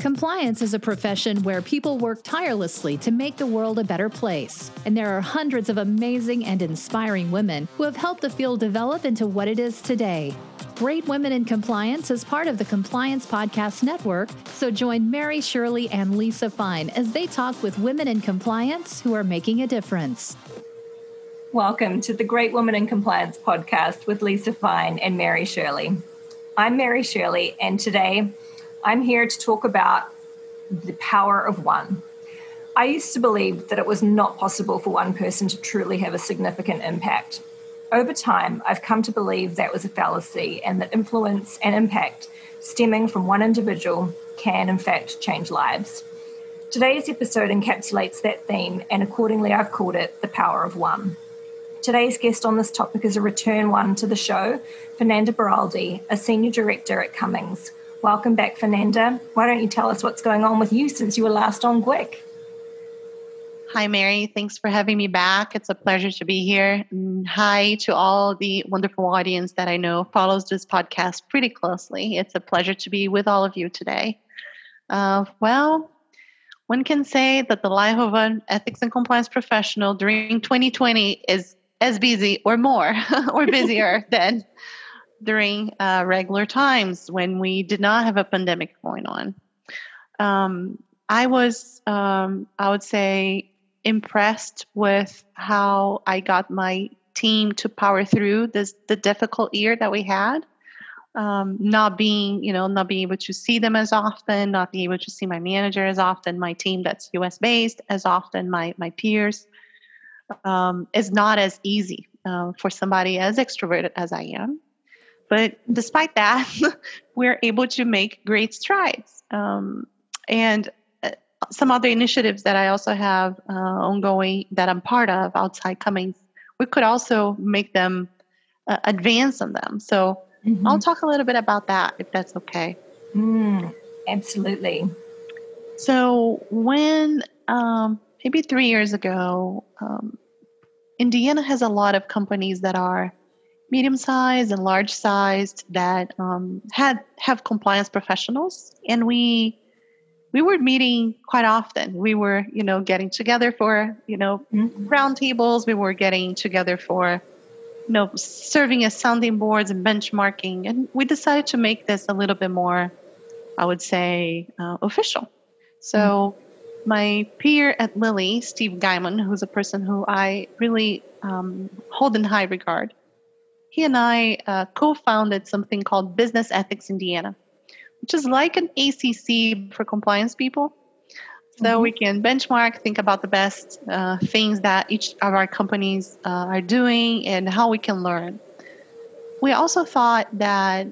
Compliance is a profession where people work tirelessly to make the world a better place. And there are hundreds of amazing and inspiring women who have helped the field develop into what it is today. Great Women in Compliance is part of the Compliance Podcast Network, so join Mary Shirley and Lisa Fine as they talk with women in compliance who are making a difference. Welcome to the Great Women in Compliance podcast with Lisa Fine and Mary Shirley. I'm Mary Shirley, and today I'm here to talk about the power of one. I used to believe that it was not possible for one person to truly have a significant impact. Over time, I've come to believe that was a fallacy and that influence and impact stemming from one individual can, in fact, change lives. Today's episode encapsulates that theme, and accordingly, I've called it The Power of One. Today's guest on this topic is a return one to the show, Fernanda Beraldi, a senior director at Cummins. Welcome back, Fernanda. Why don't you tell us what's going on with you since you were last on GWIC? Hi, Mary. Thanks for having me back. It's a pleasure to be here. And hi to all the wonderful audience that I know follows this podcast pretty closely. It's a pleasure to be with all of you today. Uh, well, one can say that the life of an ethics and compliance professional during 2020 is as busy or more or busier than during uh, regular times when we did not have a pandemic going on. Um, I was, um, I would say, impressed with how I got my team to power through this the difficult year that we had. Um, not being, you know, not being able to see them as often, not being able to see my manager as often, my team that's U.S. based as often, my my peers, um, is not as easy uh, for somebody as extroverted as I am. But despite that, we're able to make great strides. Um, and uh, some other initiatives that I also have uh, ongoing that I'm part of outside Cummins, we could also make them uh, advance on them. So mm-hmm. I'll talk a little bit about that if that's okay. Mm, absolutely. So when um, maybe three years ago, um, Indiana has a lot of companies that are medium sized and large sized that um, had have compliance professionals. And we we were meeting quite often. We were you know getting together for you know mm-hmm. roundtables we were getting together for you know serving as sounding boards and benchmarking. And we decided to make this a little bit more i would say uh, official. So mm-hmm. my peer at lilly steve guyman who's a person who i really um, hold in high regard he and I uh, co founded something called Business Ethics Indiana, which is like an ACC for compliance people. So mm-hmm. we can benchmark, think about the best uh, things that each of our companies uh, are doing and how we can learn. We also thought that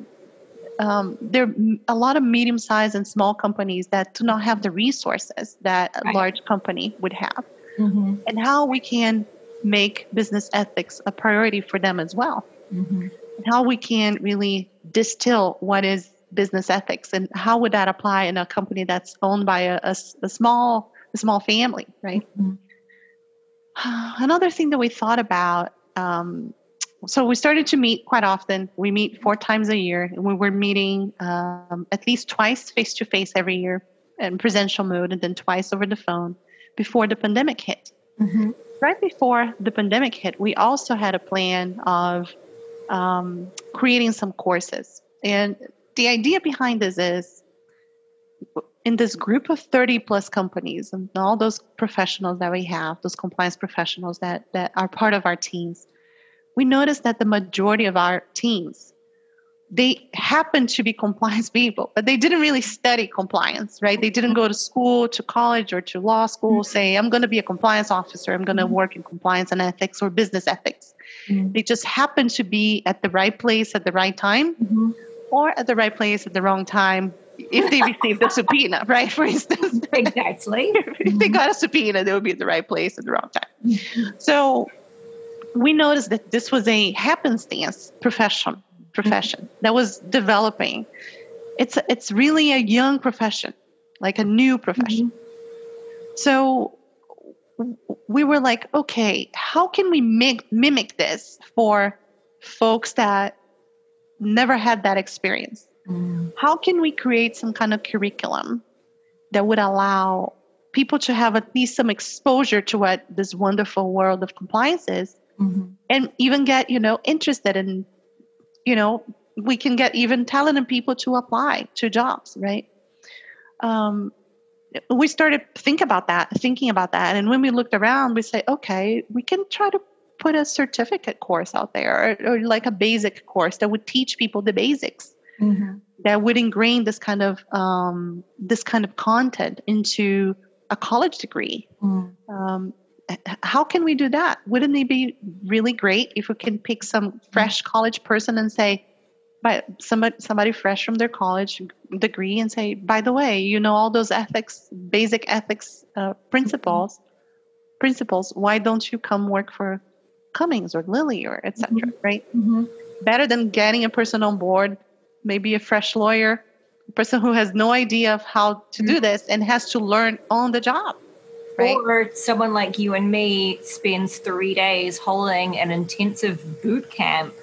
um, there are a lot of medium sized and small companies that do not have the resources that a right. large company would have, mm-hmm. and how we can make business ethics a priority for them as well mm-hmm. how we can really distill what is business ethics and how would that apply in a company that's owned by a, a, a small a small family right mm-hmm. another thing that we thought about um, so we started to meet quite often we meet four times a year and we were meeting um, at least twice face to face every year in presential mode and then twice over the phone before the pandemic hit mm-hmm. right before the pandemic hit we also had a plan of um, creating some courses. And the idea behind this is in this group of 30 plus companies and all those professionals that we have, those compliance professionals that, that are part of our teams, we noticed that the majority of our teams they happen to be compliance people, but they didn't really study compliance, right? They didn't go to school, to college, or to law school, mm-hmm. say, I'm going to be a compliance officer, I'm going to mm-hmm. work in compliance and ethics or business ethics. Mm-hmm. They just happen to be at the right place at the right time mm-hmm. or at the right place at the wrong time if they received a subpoena, right? For instance. Exactly. if they mm-hmm. got a subpoena, they would be at the right place at the wrong time. Mm-hmm. So we noticed that this was a happenstance profession profession that was developing. It's it's really a young profession, like a new profession. Mm-hmm. So we were like, okay, how can we mimic, mimic this for folks that never had that experience? Mm. How can we create some kind of curriculum that would allow people to have at least some exposure to what this wonderful world of compliance is mm-hmm. and even get you know interested in you know we can get even talented people to apply to jobs right um, we started think about that thinking about that and when we looked around we say okay we can try to put a certificate course out there or, or like a basic course that would teach people the basics mm-hmm. that would ingrain this kind of um, this kind of content into a college degree mm. um, how can we do that wouldn't it be really great if we can pick some fresh college person and say by somebody somebody fresh from their college degree and say by the way you know all those ethics basic ethics uh, principles mm-hmm. principles why don't you come work for Cummins or lilly or etc mm-hmm. right mm-hmm. better than getting a person on board maybe a fresh lawyer a person who has no idea of how to do mm-hmm. this and has to learn on the job right? Or someone like you and me spends three days holding an intensive boot camp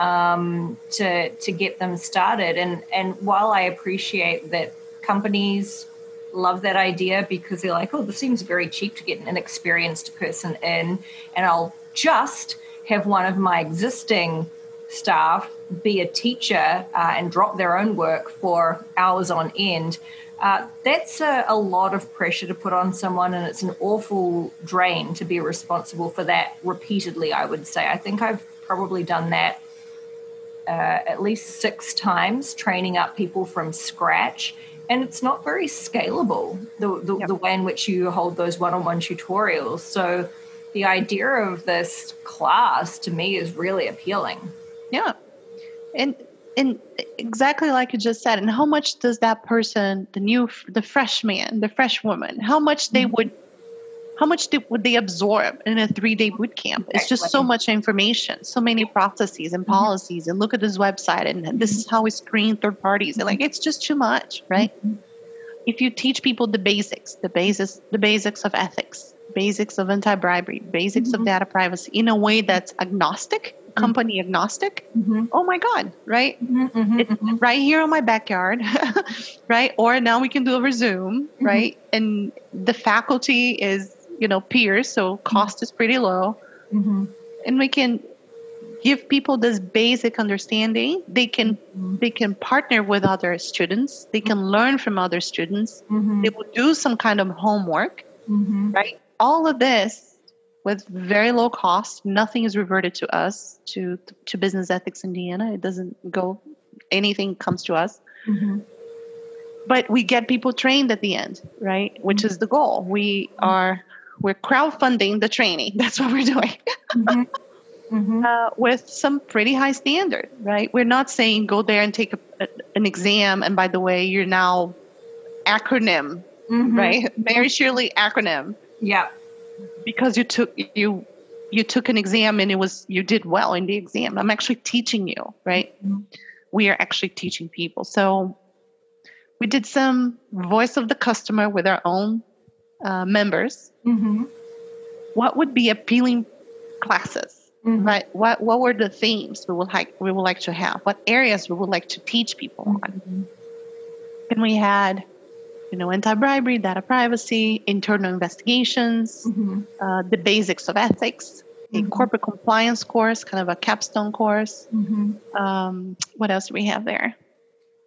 um, to to get them started. And and while I appreciate that companies love that idea because they're like, oh, this seems very cheap to get an inexperienced person in, and I'll just have one of my existing staff be a teacher uh, and drop their own work for hours on end. Uh, that's a, a, lot of pressure to put on someone, and it's an awful drain to be responsible for that repeatedly. I would say. I think I've probably done that uh, at least six times, training up people from scratch. And it's not very scalable, the, the, yep. the way in which you hold those one on one tutorials. So, the idea of this class to me is really appealing. Yeah. And and exactly like you just said, and how much does that person, the new, the freshman, the fresh woman, how much they mm-hmm. would how much would they absorb in a three day boot camp? It's just so much information, so many processes and mm-hmm. policies. And look at this website, and this is how we screen third parties. And like, it's just too much, right? Mm-hmm. If you teach people the basics, the basis, the basics of ethics, basics of anti bribery, basics mm-hmm. of data privacy in a way that's agnostic, mm-hmm. company agnostic, mm-hmm. oh my God, right? Mm-hmm, it's right here on my backyard, right? Or now we can do over Zoom, right? And the faculty is you know peers so cost is pretty low mm-hmm. and we can give people this basic understanding they can mm-hmm. they can partner with other students they can learn from other students mm-hmm. they will do some kind of homework mm-hmm. right all of this with very low cost nothing is reverted to us to to business ethics indiana it doesn't go anything comes to us mm-hmm. but we get people trained at the end right which mm-hmm. is the goal we are we're crowdfunding the training. That's what we're doing. mm-hmm. Mm-hmm. Uh, with some pretty high standard, right? We're not saying go there and take a, a, an exam, and by the way, you're now acronym, mm-hmm. right? Mary Shirley acronym. Yeah. Because you took you you took an exam and it was you did well in the exam. I'm actually teaching you, right? Mm-hmm. We are actually teaching people. So we did some voice of the customer with our own uh, members, mm-hmm. what would be appealing classes? Mm-hmm. Right? What what were the themes we would like we would like to have? What areas we would like to teach people on? Mm-hmm. And we had, you know, anti-bribery, data privacy, internal investigations, mm-hmm. uh, the basics of ethics, a mm-hmm. corporate compliance course, kind of a capstone course. Mm-hmm. Um, what else do we have there?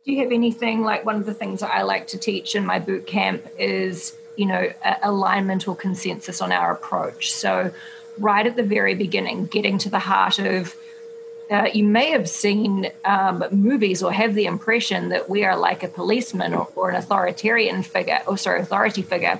Do you have anything like one of the things that I like to teach in my boot camp is you know, alignment or consensus on our approach. So, right at the very beginning, getting to the heart of uh, you may have seen um, movies or have the impression that we are like a policeman or, or an authoritarian figure, or sorry, authority figure.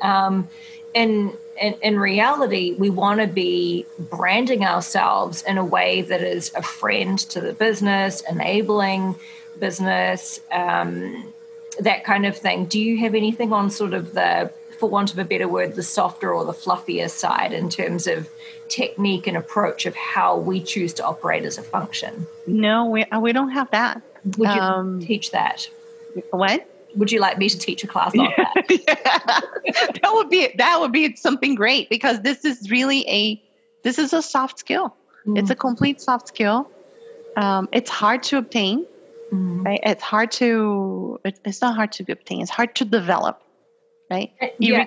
Um, in, in, in reality, we want to be branding ourselves in a way that is a friend to the business, enabling business, um, that kind of thing. Do you have anything on sort of the, for want of a better word, the softer or the fluffier side in terms of technique and approach of how we choose to operate as a function? No, we uh, we don't have that. Would you um, teach that? What? Would you like me to teach a class on that? yeah. that would be that would be something great because this is really a this is a soft skill. Mm. It's a complete soft skill. Um, it's hard to obtain mm-hmm. right? It's hard to, it's not hard to obtain, it's hard to develop, right? Uh, you, yeah.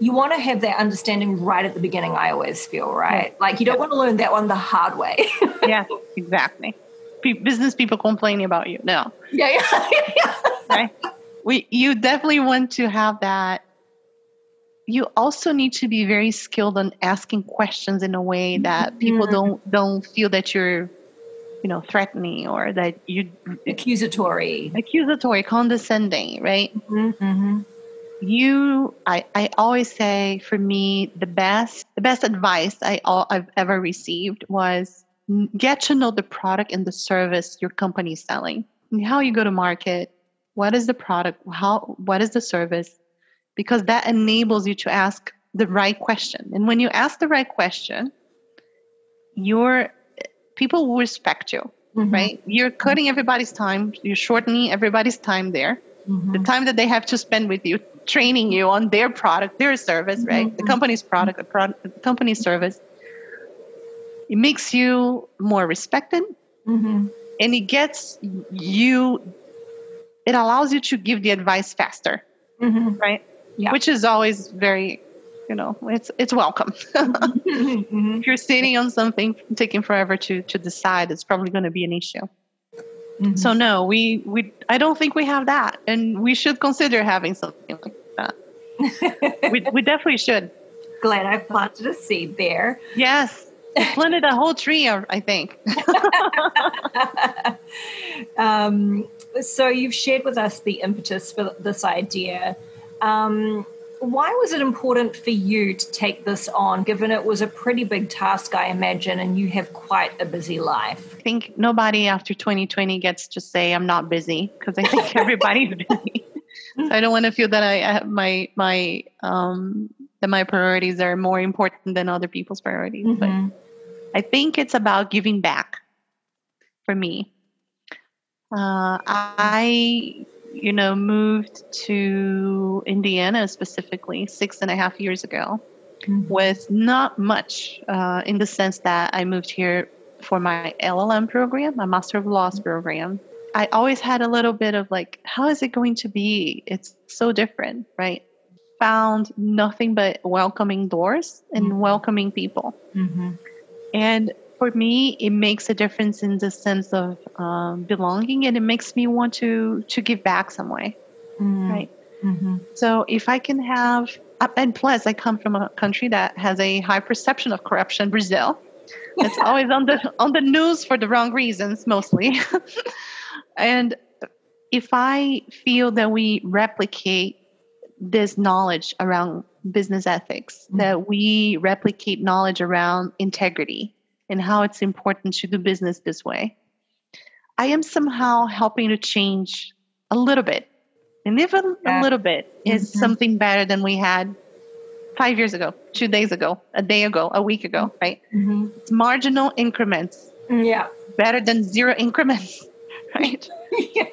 you want to have that understanding right at the beginning, I always feel, right? Like you don't want to learn that one the hard way. yeah, exactly. business people complaining about you. No. Yeah, yeah. yeah. right? We, you definitely want to have that you also need to be very skilled on asking questions in a way that people mm-hmm. don't don't feel that you're you know threatening or that you accusatory accusatory condescending right mm-hmm. mm-hmm. you I, I always say for me the best the best advice I all I've ever received was get to know the product and the service your company is selling how you go to market what is the product how what is the service because that enables you to ask the right question. And when you ask the right question, your people will respect you, mm-hmm. right? You're cutting everybody's time, you're shortening everybody's time there. Mm-hmm. The time that they have to spend with you, training you on their product, their service, mm-hmm. right? The company's product, the, product, the company's service. It makes you more respected, mm-hmm. and it gets you. It allows you to give the advice faster, mm-hmm. right? yeah. which is always very you know it's it's welcome. Mm-hmm. if you're sitting on something taking forever to to decide it's probably going to be an issue. Mm-hmm. so no we we i don't think we have that and we should consider having something like that. We, we definitely should. Glad i planted a seed there. Yes. Planted a whole tree i think. Um, so you've shared with us the impetus for this idea. Um, why was it important for you to take this on, given it was a pretty big task, I imagine, and you have quite a busy life? I think nobody after 2020 gets to say I'm not busy because I think everybody's busy. so I don't want to feel that I have my my um, that my priorities are more important than other people's priorities. Mm-hmm. But I think it's about giving back for me. Uh, I you know, moved to Indiana specifically six and a half years ago mm-hmm. with not much uh, in the sense that I moved here for my LLM program, my Master of Laws mm-hmm. program. I always had a little bit of like, how is it going to be? It's so different, right? Found nothing but welcoming doors and mm-hmm. welcoming people. Mm-hmm. And for me, it makes a difference in the sense of um, belonging, and it makes me want to to give back some way, mm. right? Mm-hmm. So if I can have, uh, and plus, I come from a country that has a high perception of corruption, Brazil. It's always on the on the news for the wrong reasons, mostly. and if I feel that we replicate this knowledge around business ethics, mm-hmm. that we replicate knowledge around integrity, and how it's important to do business this way. I am somehow helping to change a little bit. And even yeah. a little bit is mm-hmm. something better than we had five years ago, two days ago, a day ago, a week ago, right? Mm-hmm. It's marginal increments. Yeah. Better than zero increments, right? yeah.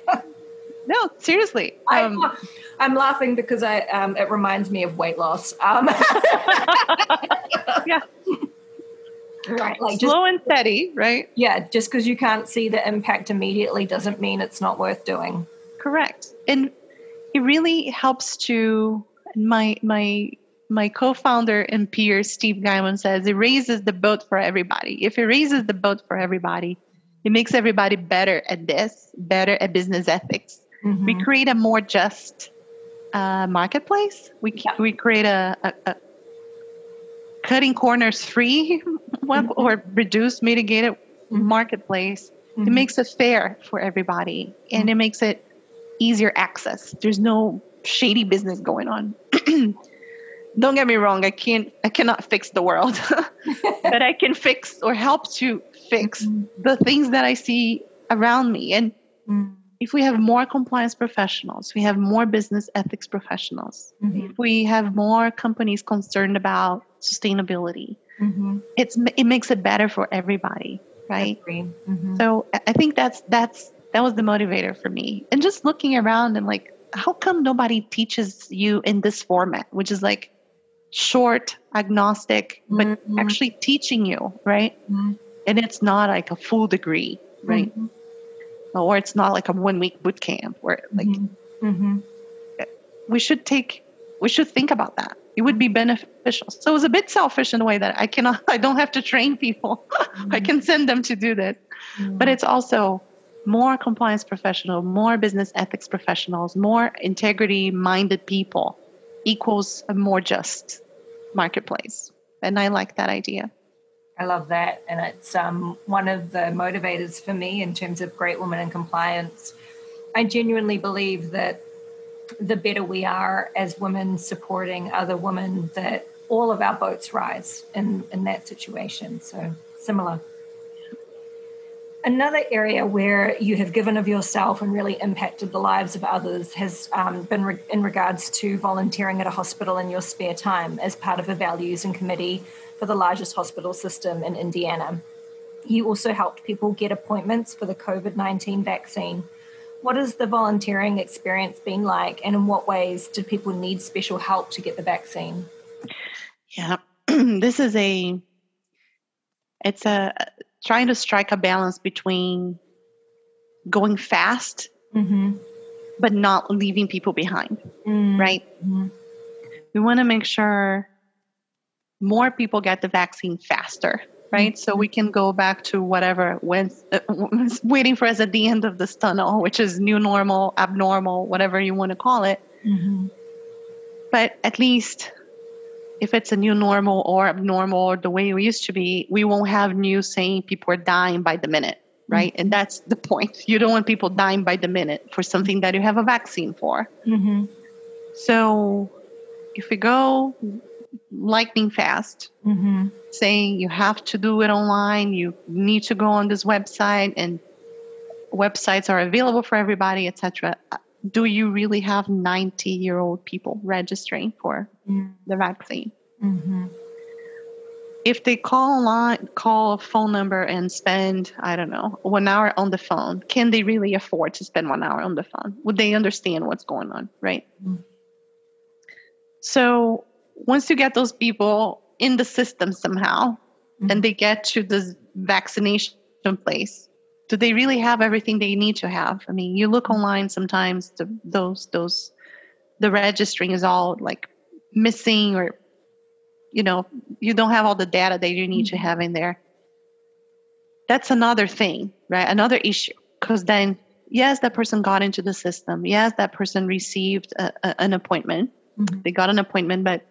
No, seriously. Um, I, I'm laughing because I um, it reminds me of weight loss. Um. yeah right. like slow just, and steady right? Yeah just because you can't see the impact immediately doesn't mean it's not worth doing. Correct. And it really helps to my my my co-founder and peer steve Guyman says it raises the boat for everybody. If it raises the boat for everybody it makes everybody better at this better at business ethics. Mm-hmm. we create a more just uh, marketplace. We, yeah. we create a, a, a cutting corners free mm-hmm. or reduced mitigated mm-hmm. marketplace mm-hmm. it makes it fair for everybody and mm-hmm. it makes it easier access there's no shady business going on don't get me wrong i can't i cannot fix the world but i can fix or help to fix mm-hmm. the things that i see around me and mm. if we have more compliance professionals we have more business ethics professionals mm-hmm. if we have more companies concerned about sustainability mm-hmm. it's it makes it better for everybody right mm-hmm. so i think that's that's that was the motivator for me and just looking around and like how come nobody teaches you in this format which is like short agnostic but mm-hmm. actually teaching you right mm-hmm. and it's not like a full degree right mm-hmm. or it's not like a one week boot camp where like Mm-hmm. We should take we should think about that. It would be mm-hmm. beneficial. So it was a bit selfish in a way that i cannot i don't have to train people. I mm-hmm. can send them to do that. Mm-hmm. But it's also more compliance professional more business ethics professionals more integrity minded people equals a more just marketplace. And i like that idea. I love that. And it's um, one of the motivators for me in terms of great women in compliance. I genuinely believe that the better we are as women supporting other women, that all of our boats rise in, in that situation. So similar. Another area where you have given of yourself and really impacted the lives of others has um, been re- in regards to volunteering at a hospital in your spare time as part of a values and committee for the largest hospital system in Indiana. You also helped people get appointments for the COVID 19 vaccine. What has the volunteering experience been like, and in what ways did people need special help to get the vaccine? Yeah, this is a, it's a, trying to strike a balance between going fast, mm-hmm. but not leaving people behind, mm-hmm. right? We want to make sure more people get the vaccine faster, right? So we can go back to whatever when uh, waiting for us at the end of this tunnel, which is new normal, abnormal, whatever you want to call it. Mm-hmm. But at least if it's a new normal or abnormal or the way we used to be, we won't have news saying people are dying by the minute, right? And that's the point. You don't want people dying by the minute for something that you have a vaccine for. Mm-hmm. So if we go lightning fast, Mm-hmm. saying you have to do it online, you need to go on this website, and websites are available for everybody, etc. Do you really have 90 year old people registering for the vaccine? Mm-hmm. If they call online, call a phone number and spend, I don't know, one hour on the phone, can they really afford to spend one hour on the phone? Would they understand what's going on, right? Mm. So once you get those people in the system somehow Mhm. and they get to the vaccination place do they really have everything they need to have? I mean you look online sometimes the, those those the registering is all like missing or you know you don't have all the data that you need to have in there. That's another thing right? Another issue because then yes that person got into the system. Yes that person received a, a, an appointment. Mhm. they got an appointment but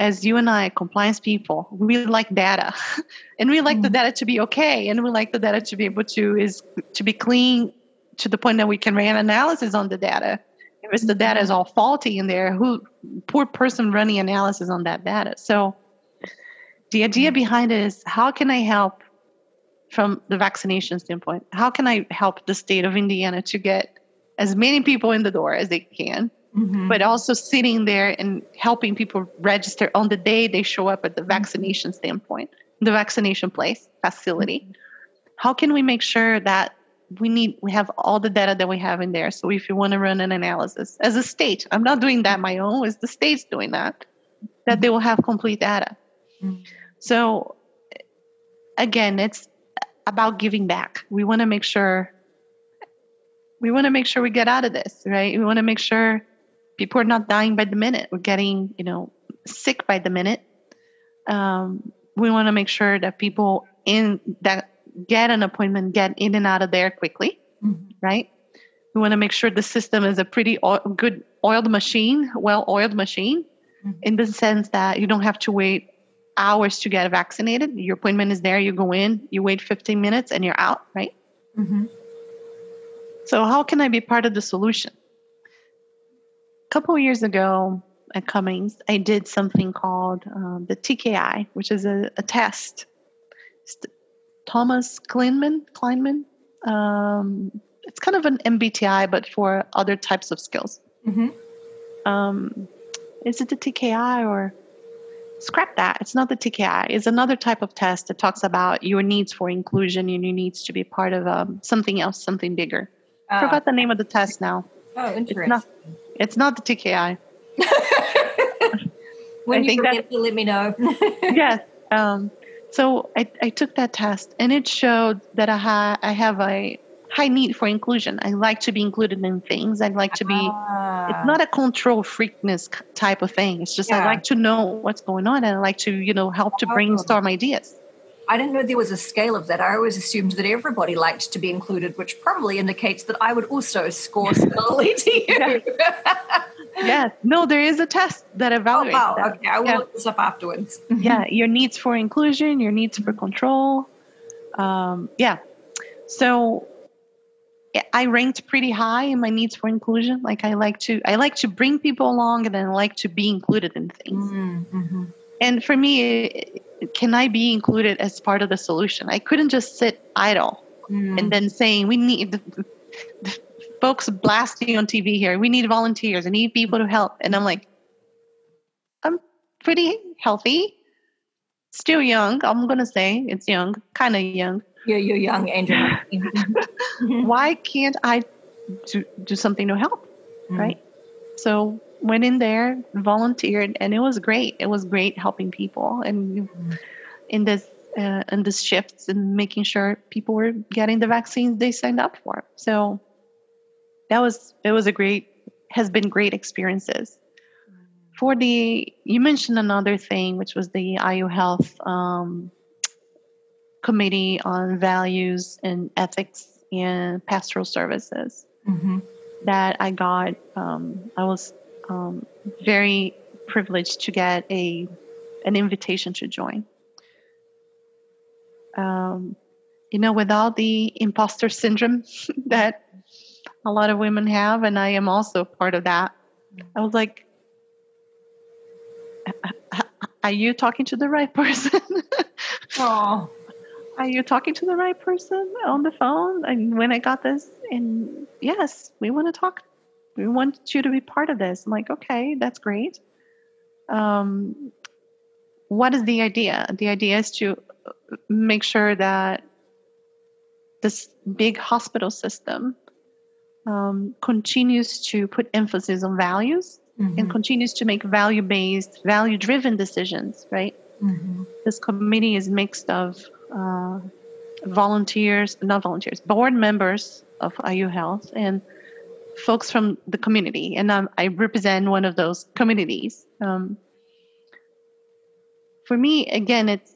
as you and I, compliance people, we like data, and we like the Mhm. data to be okay, and we like the data to be able to is to be clean to the point that we can run analysis on the data. If it's the data is all faulty in there, who poor person running analysis on that data? So the idea behind it is how can I help from the vaccination standpoint? How can I help the state of Indiana to get as many people in the door as they can? Mm-hmm. but also sitting there and helping people register on the day they show up at the vaccination standpoint, the vaccination place facility. How can we make sure that we need we have all the data that we have in there? So if you want to run an analysis as a state, I'm not doing that my own, it's the state's doing that, that they will have complete data. Mhm. So again, it's about giving back. We want to make sure we want to make sure we get out of this, right? We want to make sure people are not dying by the minute. We're getting, you know, sick by the minute. Um, we want to make sure that people in that get an appointment get in and out of there quickly, Mhm. right? We want to make sure the system is a pretty oil, good oiled machine, well-oiled machine, Mhm. in the sense that you don't have to wait hours to get vaccinated. Your appointment is there. You go in, you wait 15 minutes, and you're out, right? Mm-hmm. So, how can I be part of the solution? A couple of years ago at Cummins, I did something called um, the TKI, which is a, a test. It's Thomas Kilmann, Kilmann. Um, it's kind of an MBTI, but for other types of skills. Mm-hmm. Um, is it the TKI or scrap that? It's not the TKI. It's another type of test that talks about your needs for inclusion and your needs to be part of um, something else, something bigger. I forgot the name of the test now. oh, interesting. not- It's not the TKI. when I you think that- forget, you let me know. yes. Um, so I, I took that test and it showed that I, ha- I have a high need for inclusion. I like to be included in things. I like to be. Ah. It's not a control freakness type of thing. It's just yeah. I like to know what's going on, and I like to you know help to oh. brainstorm ideas. I didn't know there was a scale of that. I always assumed that everybody liked to be included, which probably indicates that I would also score similarly to you. yes. No, there is a test that evaluates. Oh, wow. That. Okay. I will yeah. look this up afterwards. yeah. Your needs for inclusion, your needs for control. Um, yeah. So I ranked pretty high in my needs for inclusion. Like I like to, I like to bring people along, and then I like to be included in things. Mm-hmm. And for me, can I be included as part of the solution? I couldn't just sit idle mm. and then saying we need the, the folks blasting on TV here. We need volunteers. I need people to help. And I'm like, I'm pretty healthy, still young. I'm gonna say it's young, kind of young. Yeah, you're young, Angel. Why can't I do, do something to help? Mm. Right. So went in there, volunteered, and it was great. It was great helping people and in this uh, in this shifts and making sure people were getting the vaccines they signed up for. So that was it was a great has been great experiences. For the you mentioned another thing, which was the IU Health um, committee on values and ethics and pastoral services. Mm-hmm. That I got, um, I was um, very privileged to get a an invitation to join. Um, you know, without the imposter syndrome that a lot of women have, and I am also part of that. I was like, "Are you talking to the right person?" oh, are you talking to the right person on the phone? And when I got this, and yes, we want to talk we want you to be part of this. I'm like, okay, that's great. Um, what is the idea? The idea is to make sure that this big hospital system um, continues to put emphasis on values mm-hmm. and continues to make value based, value driven decisions, right? Mm-hmm. This committee is mixed of uh, volunteers, not volunteers, board members of IU Health and folks from the community, and um, I represent one of those communities. Um, for me, again, it's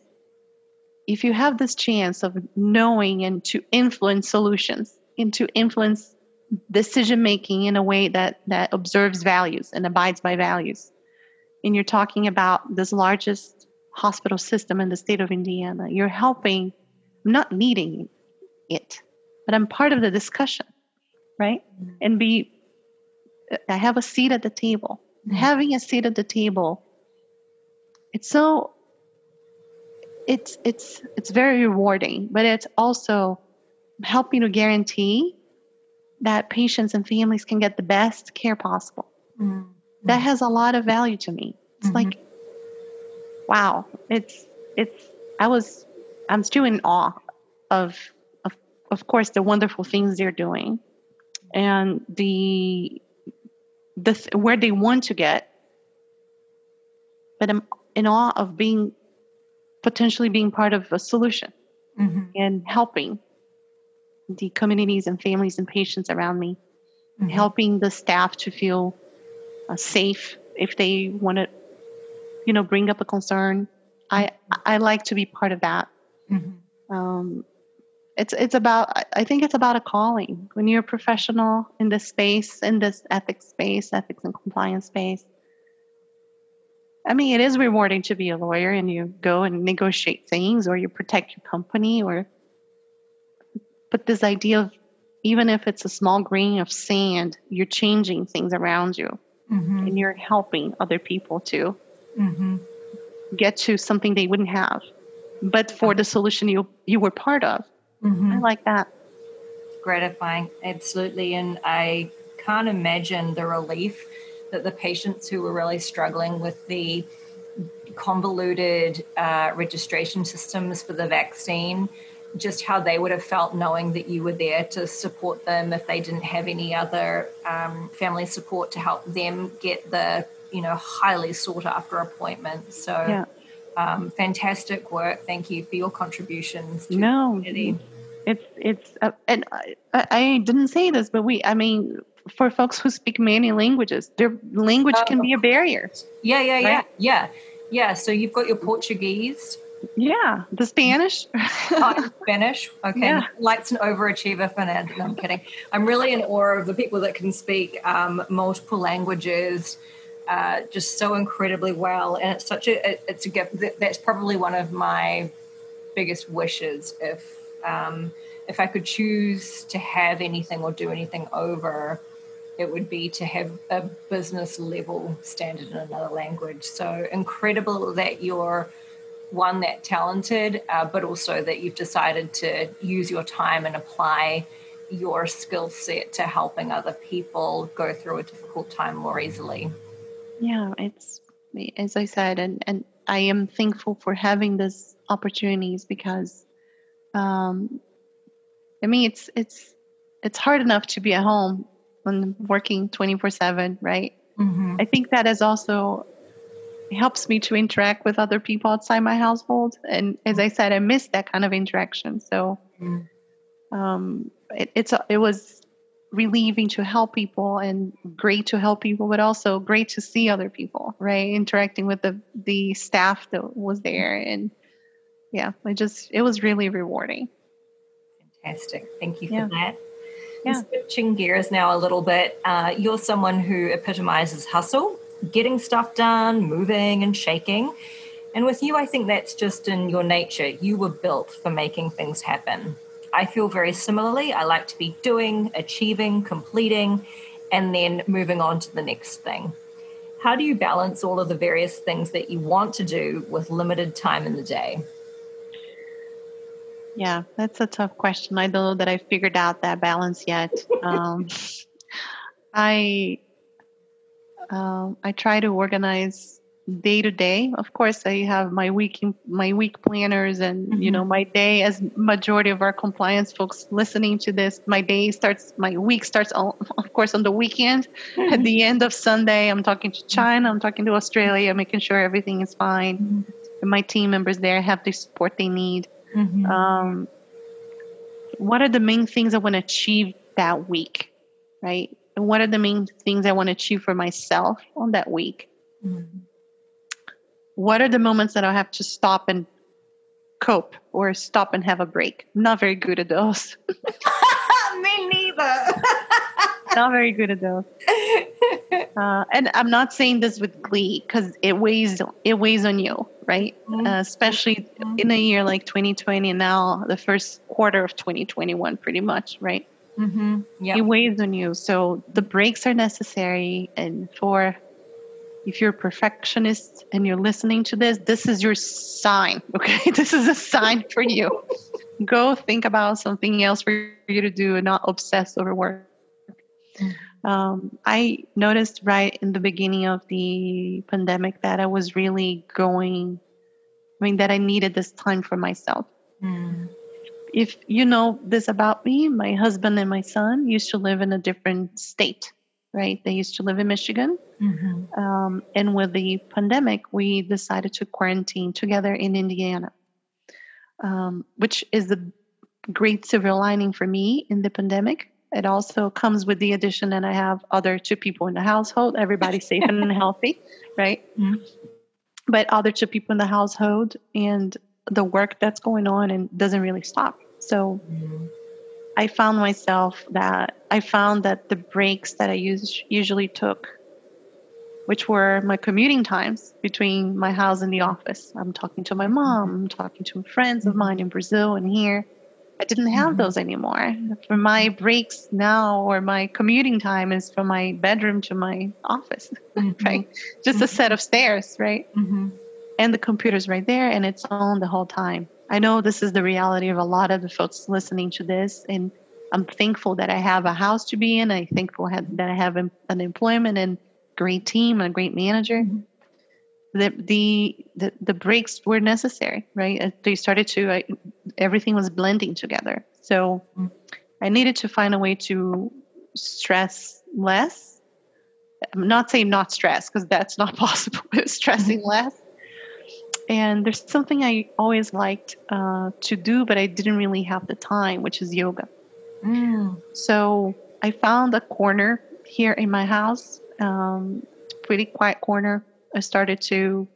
if you have this chance of knowing and to influence solutions and to influence decision making in a way that that observes values and abides by values, and you're talking about this largest hospital system in the state of Indiana, you're helping, not leading it, but I'm part of the discussion right? And be, I have a seat at the table. Mm-hmm. Having a seat at the table, it's so, it's it's it's very rewarding, but it's also helping to guarantee that patients and families can get the best care possible. Mm-hmm. That has a lot of value to me. It's mm-hmm. like, wow, it's it's. I was, I'm still in awe of of of course the wonderful things they're doing and the the where they want to get but i'm in awe of being potentially being part of a solution mm-hmm. and helping the communities and families and patients around me mm-hmm. helping the staff to feel uh, safe if they want to you know bring up a concern i i like to be part of that mm-hmm. um, it's it's about i think it's about a calling when you're a professional in this space in this ethics space ethics and compliance space i mean it is rewarding to be a lawyer and you go and negotiate things or you protect your company or but this idea of even if it's a small grain of sand you're changing things around you mm-hmm. and you're helping other people to mm-hmm. get to something they wouldn't have but for the solution you you were part of Mm-hmm. I like that. Gratifying, absolutely. And I can't imagine the relief that the patients who were really struggling with the convoluted uh, registration systems for the vaccine just how they would have felt knowing that you were there to support them if they didn't have any other um, family support to help them get the you know highly sought after appointments so yeah. um, fantastic work thank you for your contributions to no, the community it's it's uh, and I, I didn't say this, but we I mean for folks who speak many languages, their language can be a barrier. Yeah, yeah, yeah, right? yeah, yeah. So you've got your Portuguese. Yeah, the Spanish. oh, Spanish. Okay, yeah. Light's an overachiever for that. No, I'm kidding. I'm really in awe of the people that can speak um, multiple languages. Uh, just so incredibly well, and it's such a it's a gift. That's probably one of my biggest wishes if um, if I could choose to have anything or do anything over, it would be to have a business level standard in another language. So incredible that you're one that talented, uh, but also that you've decided to use your time and apply your skill set to helping other people go through a difficult time more easily. Yeah, it's as I said, and and I am thankful for having these opportunities because um, I mean, it's it's it's hard enough to be at home when working 24 7 right mm-hmm. i think that is also helps me to interact with other people outside my household and as i said i miss that kind of interaction so mm-hmm. um, it, it's it was relieving to help people and great to help people but also great to see other people right interacting with the the staff that was there and yeah it just it was really rewarding. Fantastic. Thank you for yeah. that. Yeah. switching gears now a little bit uh, you're someone who epitomizes hustle getting stuff done moving and shaking. And with you i think that's just in your nature. You were built for making things happen. I feel very similarly. I like to be doing achieving completing and then moving on to the next thing. How do you balance all of the various things that you want to do with limited time in the day? Yeah, that's a tough question. I don't know that I figured out that balance yet. Um, I um, I try to organize day to day. Of course, I have my week my week planners, and mm-hmm. you know mm-hmm. my day. As majority of our compliance folks listening to this, my day starts. My week starts, on, of course, on the weekend. Mm-hmm. At the end of Sunday, I'm talking to China. I'm talking to Australia, making sure everything is fine. Mm-hmm. And my team members there have the support they need. Mm-hmm. Um, what are the main things I want to achieve that week, right? And what are the main things I want to achieve for myself on that week? Mm-hmm what are the moments that I have to stop and cope or stop and have a break? not very good at those. Me neither. not very good at those. Uh, and I'm not saying this with glee because it weighs it weighs on you, right? Mm-hmm. Uh, especially mm-hmm. in a year like 2020 and now the first quarter of 2021, pretty much, right? Mm-hmm. Yep. It weighs on you. So the breaks are necessary, and for if you're a perfectionist and you're listening to this, this is your sign, okay? this is a sign for you. Go think about something else for you to do and not obsess over work. Um, I noticed right in the beginning of the pandemic that I was really going, I mean, that I needed this time for myself. Mm. If you know this about me, my husband and my son used to live in a different state right? They used to live in Michigan. Mm-hmm. Um, and with the pandemic, we decided to quarantine together in Indiana, um, which is a great silver lining for me in the pandemic. It also comes with the addition that I have other two people in the household, everybody safe and healthy, right? Mm-hmm. But other two people in the household and the work that's going on and doesn't really stop. So mm-hmm. I found myself that I found that the breaks that I us- usually took, which were my commuting times between my house and the office, I'm talking to my mom, I'm talking to friends of mine in Brazil and here. I didn't have mm-hmm. those anymore. For my breaks now, or my commuting time is from my bedroom to my office, mm-hmm. right? Just mm-hmm. a set of stairs, right? Mm-hmm. And the computer's right there, and it's on the whole time. I know this is the reality of a lot of the folks listening to this, and I'm thankful that I have a house to be in. I'm thankful that I have an employment and great team and a great manager. The, the, the the breaks were necessary, right? They started to I, everything was blending together. So. I needed to find a way to stress less. I'm not saying not stress because that's not possible. But stressing mm-hmm. less And there's something I always liked uh, to do, but I didn't really have the time, which is yoga. Mm. So I found a corner here in my house, um, pretty quiet corner. I started to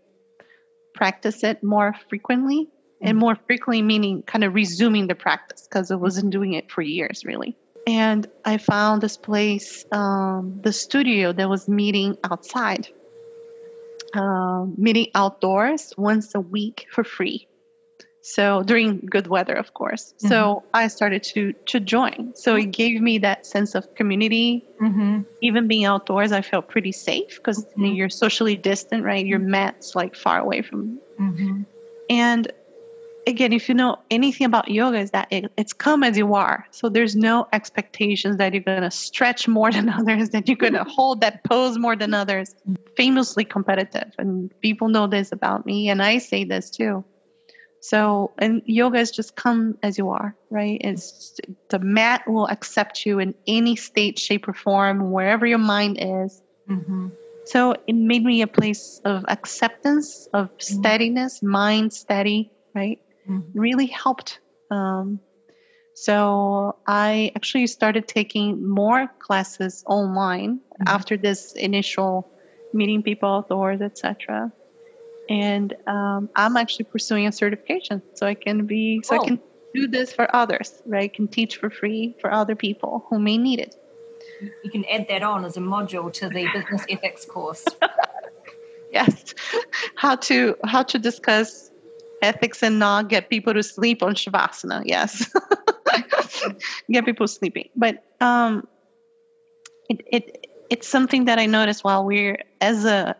practice it more frequently, and more frequently meaning kind of resuming the practice because I wasn't doing it for years really. And I found this place, um, the studio that was meeting outside, uh, meeting outdoors once a week for free. So during good weather, of course. Mm-hmm. So I started to to join. So it gave me that sense of community. Mm-hmm. Even being outdoors, I felt pretty safe because mm-hmm. you're socially distant, right? Your mat's like far away from. Mm-hmm. And again, if you know anything about yoga, is that it, it's come as you are. So there's no expectations that you're going to stretch more than others, that you're going to hold that pose more than others. Famously competitive, and people know this about me, and I say this too. So, and yoga is just come as you are, right? It's the mat will accept you in any state, shape, or form, wherever your mind is. Mm-hmm. So it made me a place of acceptance, of mm-hmm. steadiness, mind steady, right? mm-hmm. really helped. Um, so I actually started taking more classes online mm-hmm. after this initial meeting people outdoors, etc. And um, I'm actually pursuing a certification, so I can be so oh. I can do this for others, right? I can teach for free for other people who may need it. You can add that on as a module to the business ethics course. yes, how to how to discuss ethics and not get people to sleep on shavasana yes get people sleeping but um it, it it's something that i noticed while we're as a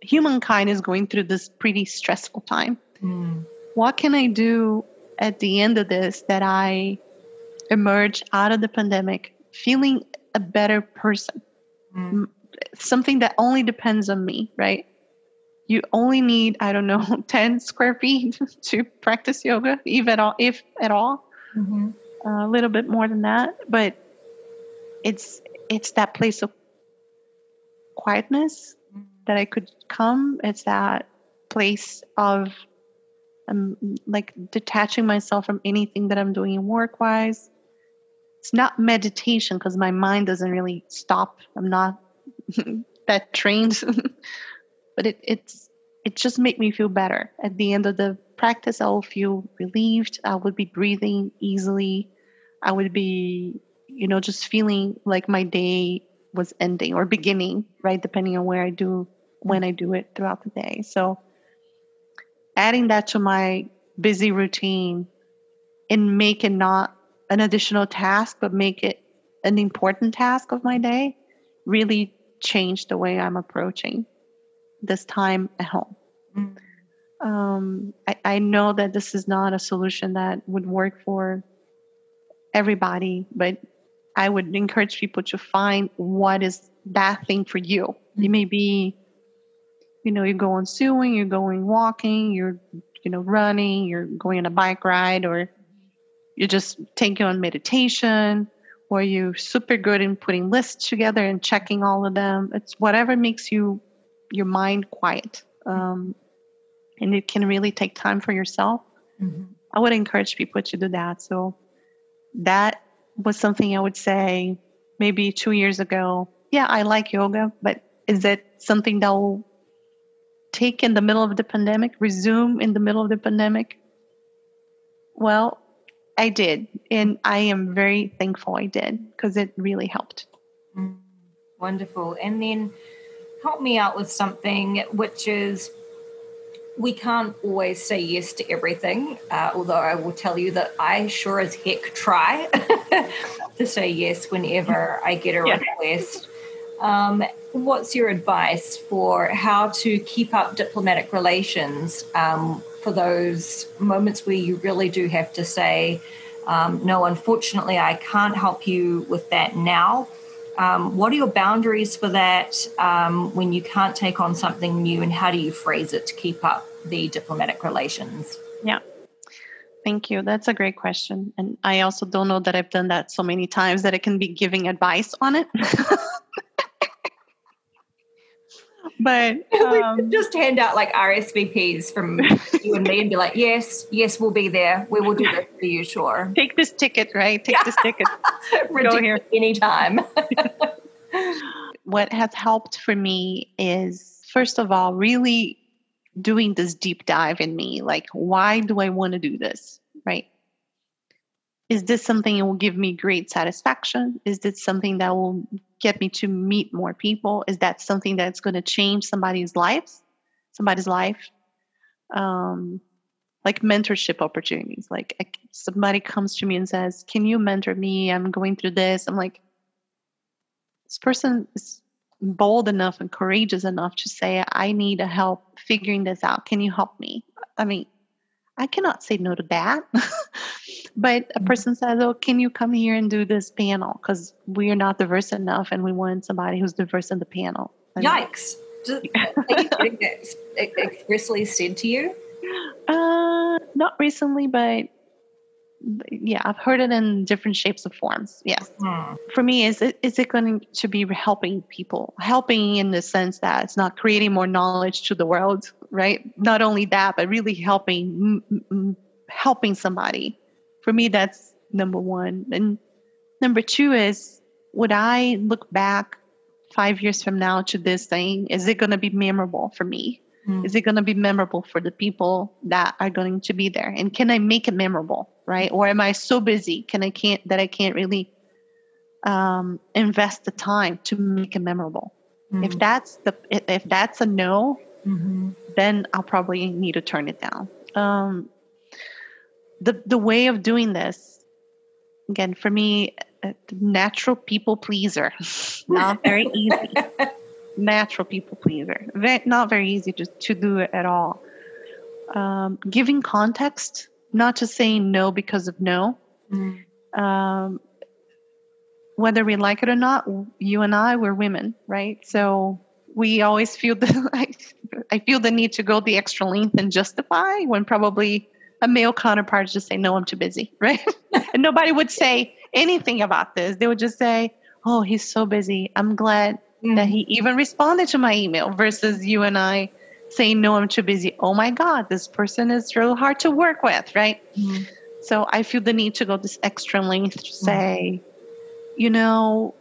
humankind is going through this pretty stressful time mm. what can i do at the end of this that i emerge out of the pandemic feeling a better person mm. something that only depends on me right you only need i don't know 10 square feet to practice yoga if at all if at all mm-hmm. uh, a little bit more than that but it's it's that place of quietness. That i could come it's that place of um, like detaching myself from anything that i'm doing work wise it's not meditation because my mind doesn't really stop i'm not that trained but it it's it just made me feel better. At the end of the practice, I will feel relieved. I would be breathing easily. I would be, you know, just feeling like my day was ending or beginning, right? Depending on where I do, when I do it throughout the day. So adding that to my busy routine and make it not an additional task, but make it an important task of my day really changed the way I'm approaching this time at home. Mm. Um, I, I know that this is not a solution that would work for everybody, but I would encourage people to find what is that thing for you. Mm. It may be, you know, you're going sewing, you're going walking, you're, you know, running, you're going on a bike ride, or you're just taking on meditation, or you're super good in putting lists together and checking all of them. It's whatever makes you your mind quiet. Um, and it can really take time for yourself. Mm-hmm. I would encourage people to do that. So that was something I would say maybe two years ago. Yeah, I like yoga, but is it something that will take in the middle of the pandemic, resume in the middle of the pandemic? Well, I did. And I am very thankful I did because it really helped. Mm, wonderful. And then help me out with something which is we can't always say yes to everything, uh, although I will tell you that I sure as heck try to say yes whenever I get a yeah. request. Um, what's your advice for how to keep up diplomatic relations um, for those moments where you really do have to say, um, no, unfortunately, I can't help you with that now? Um, what are your boundaries for that um, when you can't take on something new, and how do you phrase it to keep up the diplomatic relations? Yeah. Thank you. That's a great question. And I also don't know that I've done that so many times that I can be giving advice on it. but um, just hand out like RSVPs from you and me and be like, yes, yes, we'll be there. We will do this for you, sure. Take this ticket, right? Take this ticket. Go here anytime. what has helped for me is first of all, really doing this deep dive in me. Like, why do I want to do this? Right? Is this something that will give me great satisfaction? Is this something that will get me to meet more people? Is that something that's going to change somebody's lives, somebody's life? Um, like mentorship opportunities. Like somebody comes to me and says, "Can you mentor me? I'm going through this." I'm like, this person is bold enough and courageous enough to say, "I need a help figuring this out. Can you help me?" I mean, I cannot say no to that. but a mm-hmm. person says, "Oh, can you come here and do this panel? Because we are not diverse enough, and we want somebody who's diverse in the panel." And Yikes! are you getting that expressly said to you? Uh, not recently, but yeah, I've heard it in different shapes of forms. Yes. Hmm. For me, is it is it going to be helping people? Helping in the sense that it's not creating more knowledge to the world, right? Not only that, but really helping helping somebody. For me, that's number one. And number two is would I look back five years from now to this thing? Is it going to be memorable for me? Mm. Is it going to be memorable for the people that are going to be there? And can I make it memorable, right? Or am I so busy can I can't that I can't really um, invest the time to make it memorable? Mm. If that's the if that's a no, mm-hmm. then I'll probably need to turn it down. Um, the the way of doing this, again, for me, natural people pleaser, not very easy. natural people pleaser. Very, not very easy to, to do it at all. Um, giving context, not just saying no because of no. Mm. Um, whether we like it or not, you and I, we're women, right? So we always feel the I, I feel the need to go the extra length and justify when probably a male counterpart just say no, I'm too busy, right? and nobody would say anything about this. They would just say, "Oh, he's so busy. I'm glad mm-hmm. that he even responded to my email versus you and I saying, No, I'm too busy. Oh my God, this person is real hard to work with, right? Mm-hmm. So I feel the need to go this extra length to mm-hmm. say, mm-hmm. you know,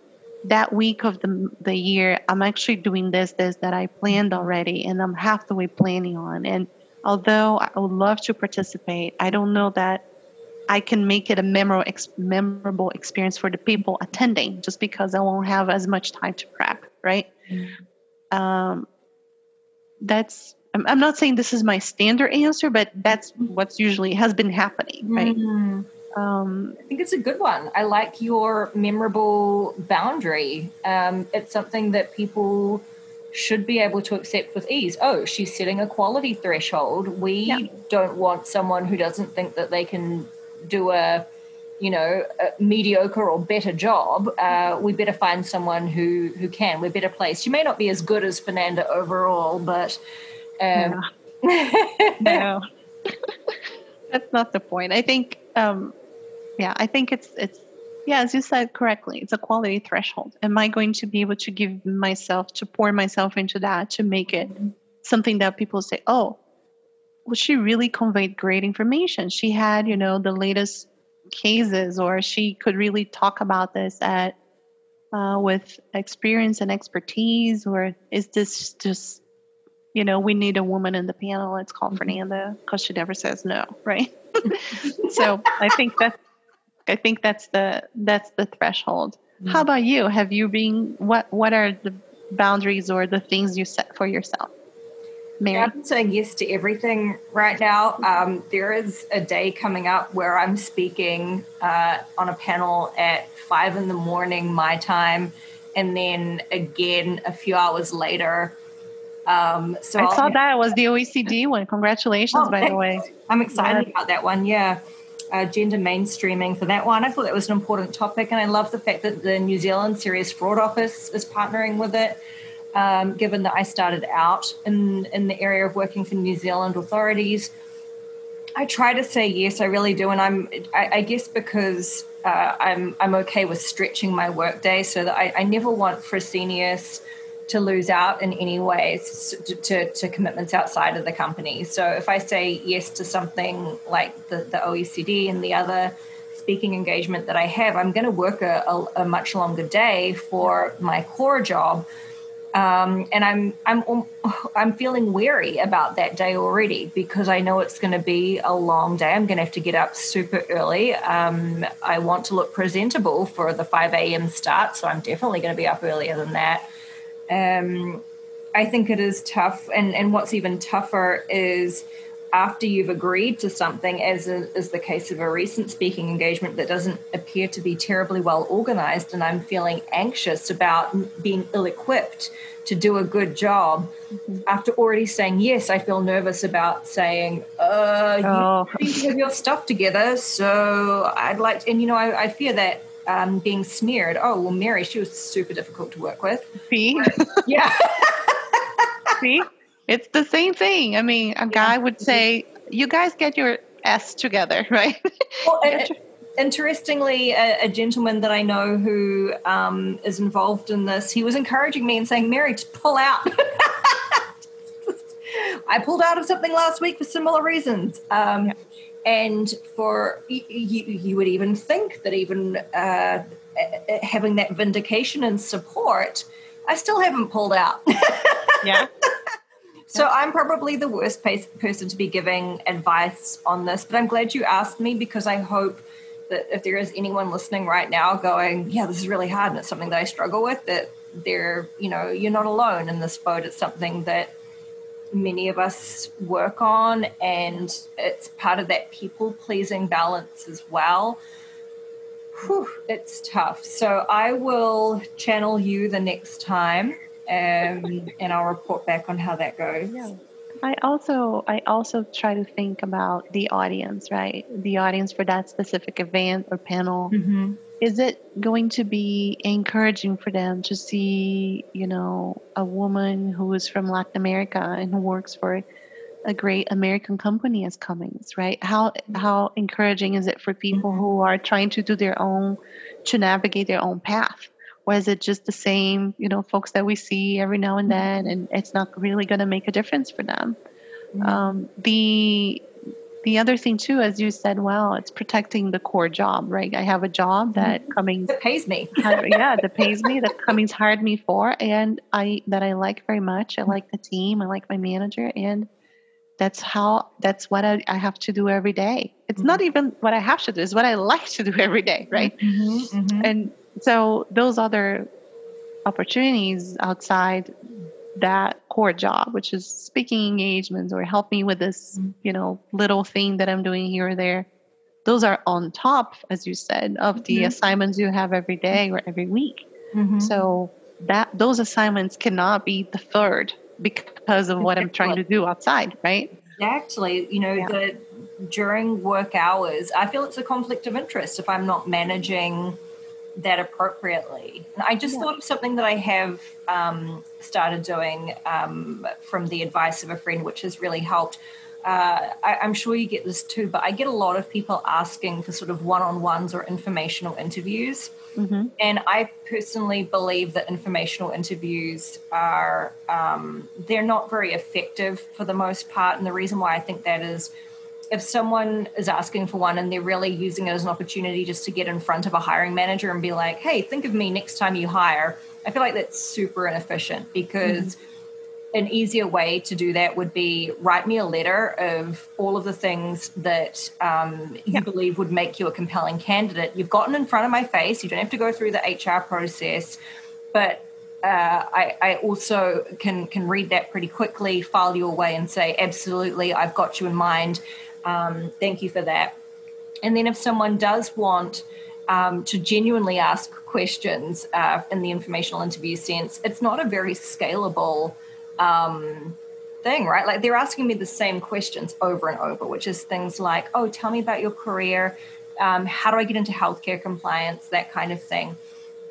that week of the, the year, I'm actually doing this, this that I planned already, and I'm half the way planning on. And although I would love to participate, I don't know that I can make it a memorable, memorable experience for the people attending just because I won't have as much time to prep, right? Mm-hmm. Um, that's, I'm, I'm, not saying this is my standard answer, but that's what's usually has been happening, right? Mm-hmm. Um, I think it's a good one. I like your memorable boundary. Um, it's something that people should be able to accept with ease. Oh, she's setting a quality threshold. We yeah. don't want someone who doesn't think that they can do a you know a mediocre or better job uh, we better find someone who who can we're better placed she may not be as good as fernanda overall but um, no, no. that's not the point i think um, yeah i think it's it's yeah as you said correctly it's a quality threshold am i going to be able to give myself to pour myself into that to make it something that people say oh well, she really conveyed great information. She had, you know, the latest cases, or she could really talk about this at uh, with experience and expertise, or is this just, you know, we need a woman in the panel. Let's call mm-hmm. Fernanda because she never says no, right? so I think that I think that's the that's the threshold. Mm-hmm. How about you? Have you been what what are the boundaries or the things you set for yourself? Mary? I'm saying yes to everything right now. Um, there is a day coming up where I'm speaking uh, on a panel at five in the morning, my time, and then again a few hours later. Um, so I I'll, saw that it was the OECD one. Congratulations, oh, by the way. I'm excited yeah. about that one. Yeah. Uh, gender mainstreaming for that one. I thought that was an important topic, and I love the fact that the New Zealand Serious Fraud Office is partnering with it um, given that I started out in, in the area of working for New Zealand authorities. I try to say yes, I really do, and I'm. I, I guess because uh, I'm I'm okay with stretching my workday, so that I, I never want Fresenius to lose out in any ways to, to, to, commitments outside of the company. So if I say yes to something like the, the OECD and the other speaking engagement that I have, I'm going to work a, a, a much longer day for my core job. Um, and I'm I'm um, I'm feeling weary about that day already because I know it's going to be a long day. I'm going to have to get up super early. Um, I want to look presentable for the 5 a.m. start, so I'm definitely going to be up earlier than that. Um, I think it is tough, and and what's even tougher is after you've agreed to something, as is the case of a recent speaking engagement that doesn't appear to be terribly well organized, and I'm feeling anxious about being ill equipped to do a good job. Mm-hmm. After already saying yes, I feel nervous about saying, uh, oh. you need to have your stuff together. So I'd like to, and you know, I, I fear that um, being smeared. Oh, well, Mary, she was super difficult to work with. See? yeah. See? It's the same thing. I mean, a guy would say, "You guys get your s together, right?" Well, interestingly, a, a, gentleman that I know who um, is involved in this, he was encouraging me and saying, "Mary, just pull out." I pulled out of something last week for similar reasons. Um, yeah. And for you, you would even think that even uh, having that vindication and support, I still haven't pulled out. yeah. So I'm probably the worst person to be giving advice on this, but I'm glad you asked me because I hope that if there is anyone listening right now going, yeah, this is really hard and it's something that I struggle with, that they're, you know, you're not alone in this boat. It's something that many of us work on and it's part of that people pleasing balance as well. Whew, it's tough. So I will channel you the next time um, and I'll report back on how that goes. Yeah. I also I also try to think about the audience, right? The audience for that specific event or panel. Mm-hmm. Is it going to be encouraging for them to see, you know, a woman who is from Latin America and who works for a great American company as Cummins, right? How how encouraging is it for people mm-hmm. who are trying to do their own to navigate their own path? or is it just the same you know folks that we see every now and then and it's not really going to make a difference for them mm-hmm. um, the the other thing too as you said well it's protecting the core job right i have a job that mm-hmm. cummins that pays me yeah that pays me that cummins hired me for and i that i like very much i like the team i like my manager and that's how that's what I, I have to do every day it's mm-hmm. not even what i have to do it's what i like to do every day right mm-hmm, mm-hmm. and so those other opportunities outside that core job, which is speaking engagements or help me with this, mm-hmm. you know, little thing that I'm doing here or there. Those are on top, as you said, of the mm-hmm. assignments you have every day or every week. Mm-hmm. So that those assignments cannot be deferred because of what I'm trying to do outside, right? Exactly. You know, yeah. the during work hours, I feel it's a conflict of interest if I'm not managing that appropriately. I just yeah. thought of something that I have um, started doing um, from the advice of a friend, which has really helped. Uh, I, am sure you get this too, but I get a lot of people asking for sort of one on ones or informational interviews. Mm-hmm. And I personally believe that informational interviews are, um, they're not very effective for the most part. And the reason why I think that is if someone is asking for one and they're really using it as an opportunity just to get in front of a hiring manager and be like, hey, think of me next time you hire, I feel like that's super inefficient because mm-hmm. an easier way to do that would be write me a letter of all of the things that um, you yeah. believe would make you a compelling candidate. You've gotten in front of my face, you don't have to go through the HR process, but uh, I, I, also can can read that pretty quickly, file you away, and say, absolutely, I've got you in mind. Um, thank you for that. And then if someone does want um, to genuinely ask questions uh, in the informational interview sense, it's not a very scalable um, thing, right? Like they're asking me the same questions over and over, which is things like, oh, tell me about your career. Um, how do I get into healthcare compliance? That kind of thing.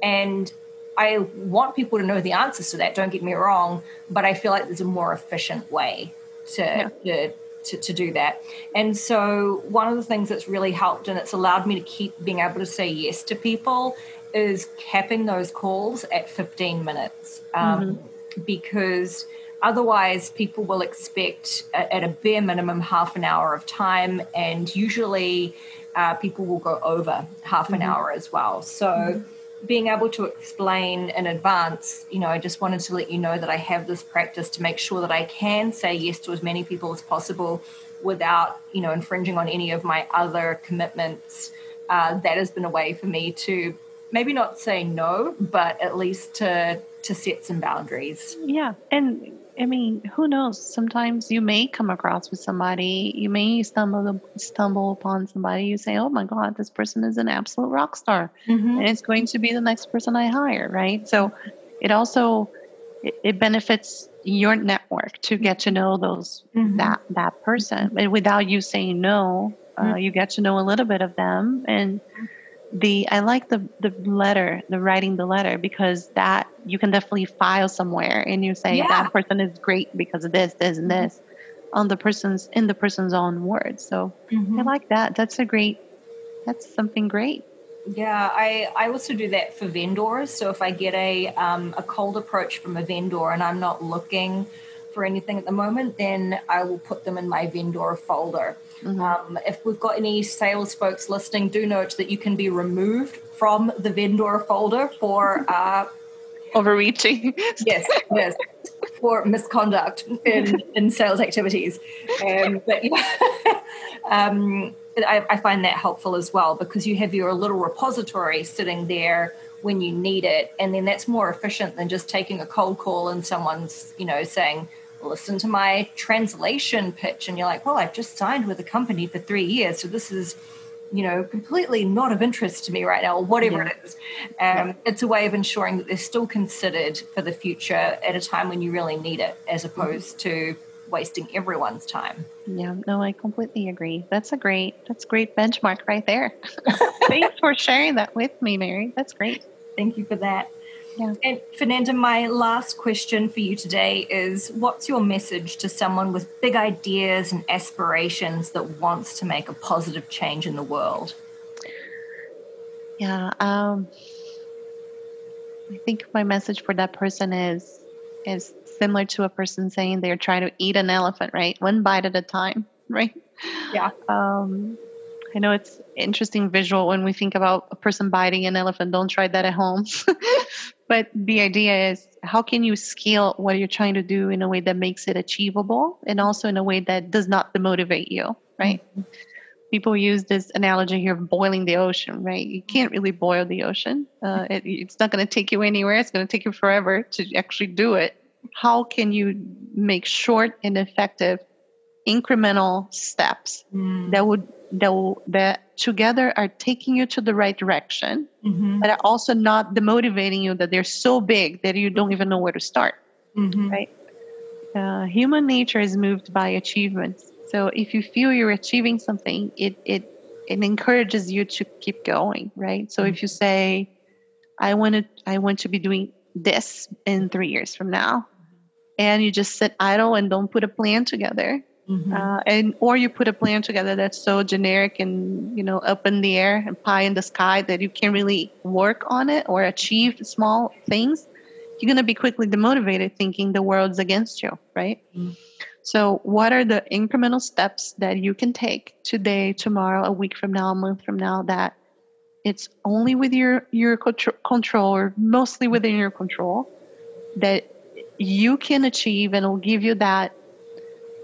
And I want people to know the answers to that, don't get me wrong, but I feel like there's a more efficient way to, yeah. to to, to do that. And so, one of the things that's really helped and it's allowed me to keep being able to say yes to people is capping those calls at 15 minutes. Um, mm-hmm. because otherwise people will expect at a bare minimum half an hour of time and usually uh, people will go over half an mm-hmm. hour as well so mm-hmm. Being able to explain in advance you know i just wanted to let you know that i have this practice to make sure that i can say yes to as many people as possible without you know infringing on any of my other commitments. Uh, that has been a way for me to maybe not say no but at least to to set some boundaries. Yeah and I mean, who knows? Sometimes you may come across with somebody, you may stumble stumble upon somebody. You say, "Oh my God, this person is an absolute rock star," mm-hmm. and it's going to be the next person I hire, right? So, it also it, it benefits your network to get to know those mm-hmm. that that person, and without you saying no, uh, mm-hmm. you get to know a little bit of them and the I like the the letter, the writing the letter because that you can definitely file somewhere and you say yeah. that person is great because of this, this, and mm-hmm. this on the person's in the person's own words. So mm-hmm. I like that. That's a great. That's something great. Yeah, I, I also do that for vendors. So if I get a um, a cold approach from a vendor and I'm not looking for anything at the moment, then I will put them in my vendor folder. Mm-hmm. Um, if we've got any sales folks listening, do note that you can be removed from the vendor folder for uh, overreaching. yes, yes, for misconduct in, in sales activities. Um, but yeah, um, I, I find that helpful as well because you have your little repository sitting there when you need it, and then that's more efficient than just taking a cold call and someone's, you know, saying listen to my translation pitch and you're like well i've just signed with a company for three years so this is you know completely not of interest to me right now or whatever yeah. it is um, yeah. it's a way of ensuring that they're still considered for the future at a time when you really need it as mm-hmm. opposed mm-hmm. to wasting everyone's time yeah no i completely agree that's a great that's great benchmark right there thanks for sharing that with me mary that's great thank you for that yeah. And Fernanda, my last question for you today is what's your message to someone with big ideas and aspirations that wants to make a positive change in the world? Yeah, um, I think my message for that person is is similar to a person saying they're trying to eat an elephant, right? One bite at a time, right? Yeah. Um, I know it's interesting visual when we think about a person biting an elephant. Don't try that at home. But the idea is how can you scale what you're trying to do in a way that makes it achievable and also in a way that does not demotivate you, right? Mm-hmm. People use this analogy here of boiling the ocean, right? You can't really boil the ocean. Uh, it, it's not going to take you anywhere. It's going to take you forever to actually do it. How can you make short and effective incremental steps mm. that would that that together are taking you to the right direction, mm-hmm. but are also not demotivating you that they're so big that you don't even know where to start. Mm-hmm. Right? Uh, human nature is moved by achievements. So if you feel you're achieving something, it it it encourages you to keep going. Right? So mm-hmm. if you say, "I want to I want to be doing this in three years from now," and you just sit idle and don't put a plan together Mm-hmm. Uh, and or you put a plan together that's so generic and you know up in the air and pie in the sky that you can't really work on it or achieve small things you're going to be quickly demotivated thinking the world's against you right mm-hmm. so what are the incremental steps that you can take today tomorrow a week from now a month from now that it's only with your your control or mostly within your control that you can achieve and will give you that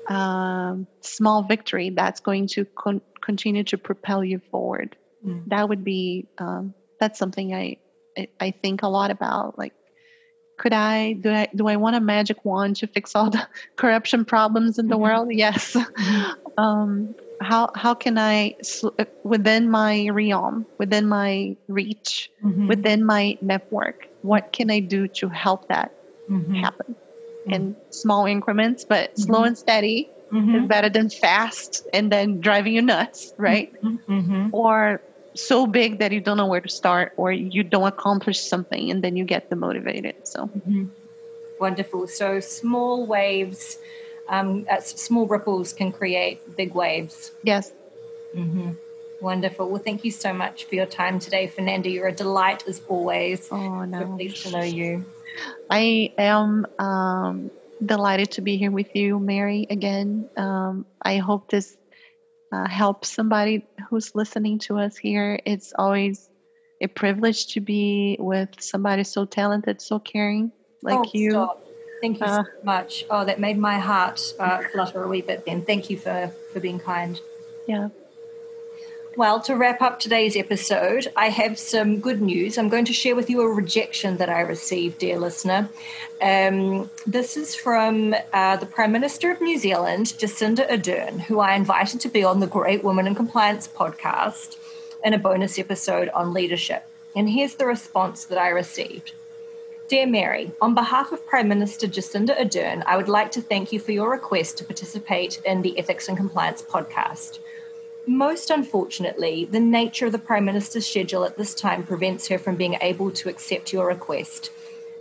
um, small victory that's going to con- continue to propel you forward. Mm. That would be um, that's something I, I, I think a lot about. Like, could I do I do I want a magic wand to fix all the corruption problems in the mm-hmm. world? Yes. Mm-hmm. um, how how can I within my realm, within my reach, mm-hmm. within my network? What can I do to help that mm-hmm. happen? In small increments, but mm-hmm. slow and steady mm-hmm. is better than fast and then driving you nuts, right? Mm-hmm. mm-hmm. Or so big that you don't know where to start or you don't accomplish something and then you get demotivated. So mm-hmm. wonderful. So small waves, um, uh, small ripples can create big waves. Yes. Mm-hmm. Wonderful. Well, thank you so much for your time today, Fernanda. You're a delight as always. Oh, no. So pleased to know you. I am um, delighted to be here with you, Mary, again. Um, I hope this uh, helps somebody who's listening to us here. It's always a privilege to be with somebody so talented, so caring like oh, you. Stop. Thank you uh, so much. Oh, that made my heart uh, flutter a wee bit then. Thank you for, for being kind. Yeah. Well, to wrap up today's episode, I have some good news. I'm going to share with you a rejection that I received, dear listener. Um, this is from uh, the Prime Minister of New Zealand, Jacinda Ardern, who I invited to be on the Great Women in Compliance podcast in a bonus episode on leadership. And here's the response that I received. Dear Mary, on behalf of Prime Minister Jacinda Ardern, I would like to thank you for your request to participate in the Ethics and Compliance podcast. Most unfortunately, the nature of the Prime Minister's schedule at this time prevents her from being able to accept your request.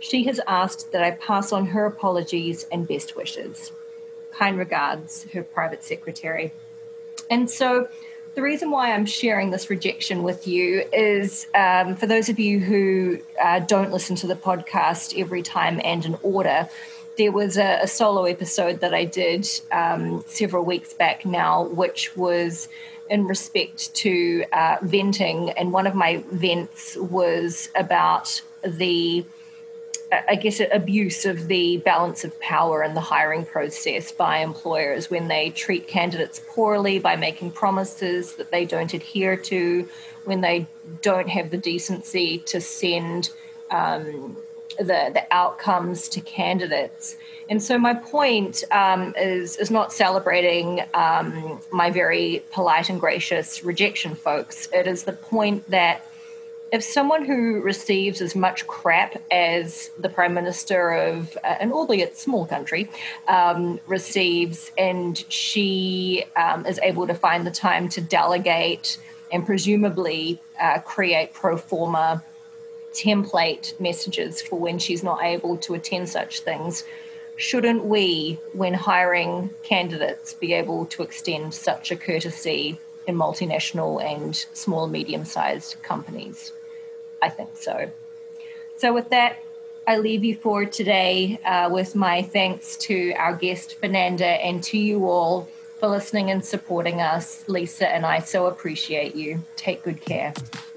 She has asked that I pass on her apologies and best wishes. Kind regards, her private secretary. And so, the reason why I'm sharing this rejection with you is um, for those of you who uh, don't listen to the podcast every time and in order, there was a, a solo episode that I did um, several weeks back now, which was in respect to uh, venting, and one of my vents was about the, I guess, abuse of the balance of power in the hiring process by employers when they treat candidates poorly by making promises that they don't adhere to, when they don't have the decency to send um, the the outcomes to candidates. And so my point um, is is not celebrating um, my very polite and gracious rejection, folks. It is the point that if someone who receives as much crap as the prime minister of uh, an albeit small country um, receives, and she um, is able to find the time to delegate and presumably uh, create pro forma template messages for when she's not able to attend such things shouldn't we, when hiring candidates, be able to extend such a courtesy in multinational and small medium sized companies? I think so. So, with that, I leave you for today uh, with my thanks to our guest, Fernanda, and to you all for listening and supporting us. Lisa and I so appreciate you. Take good care.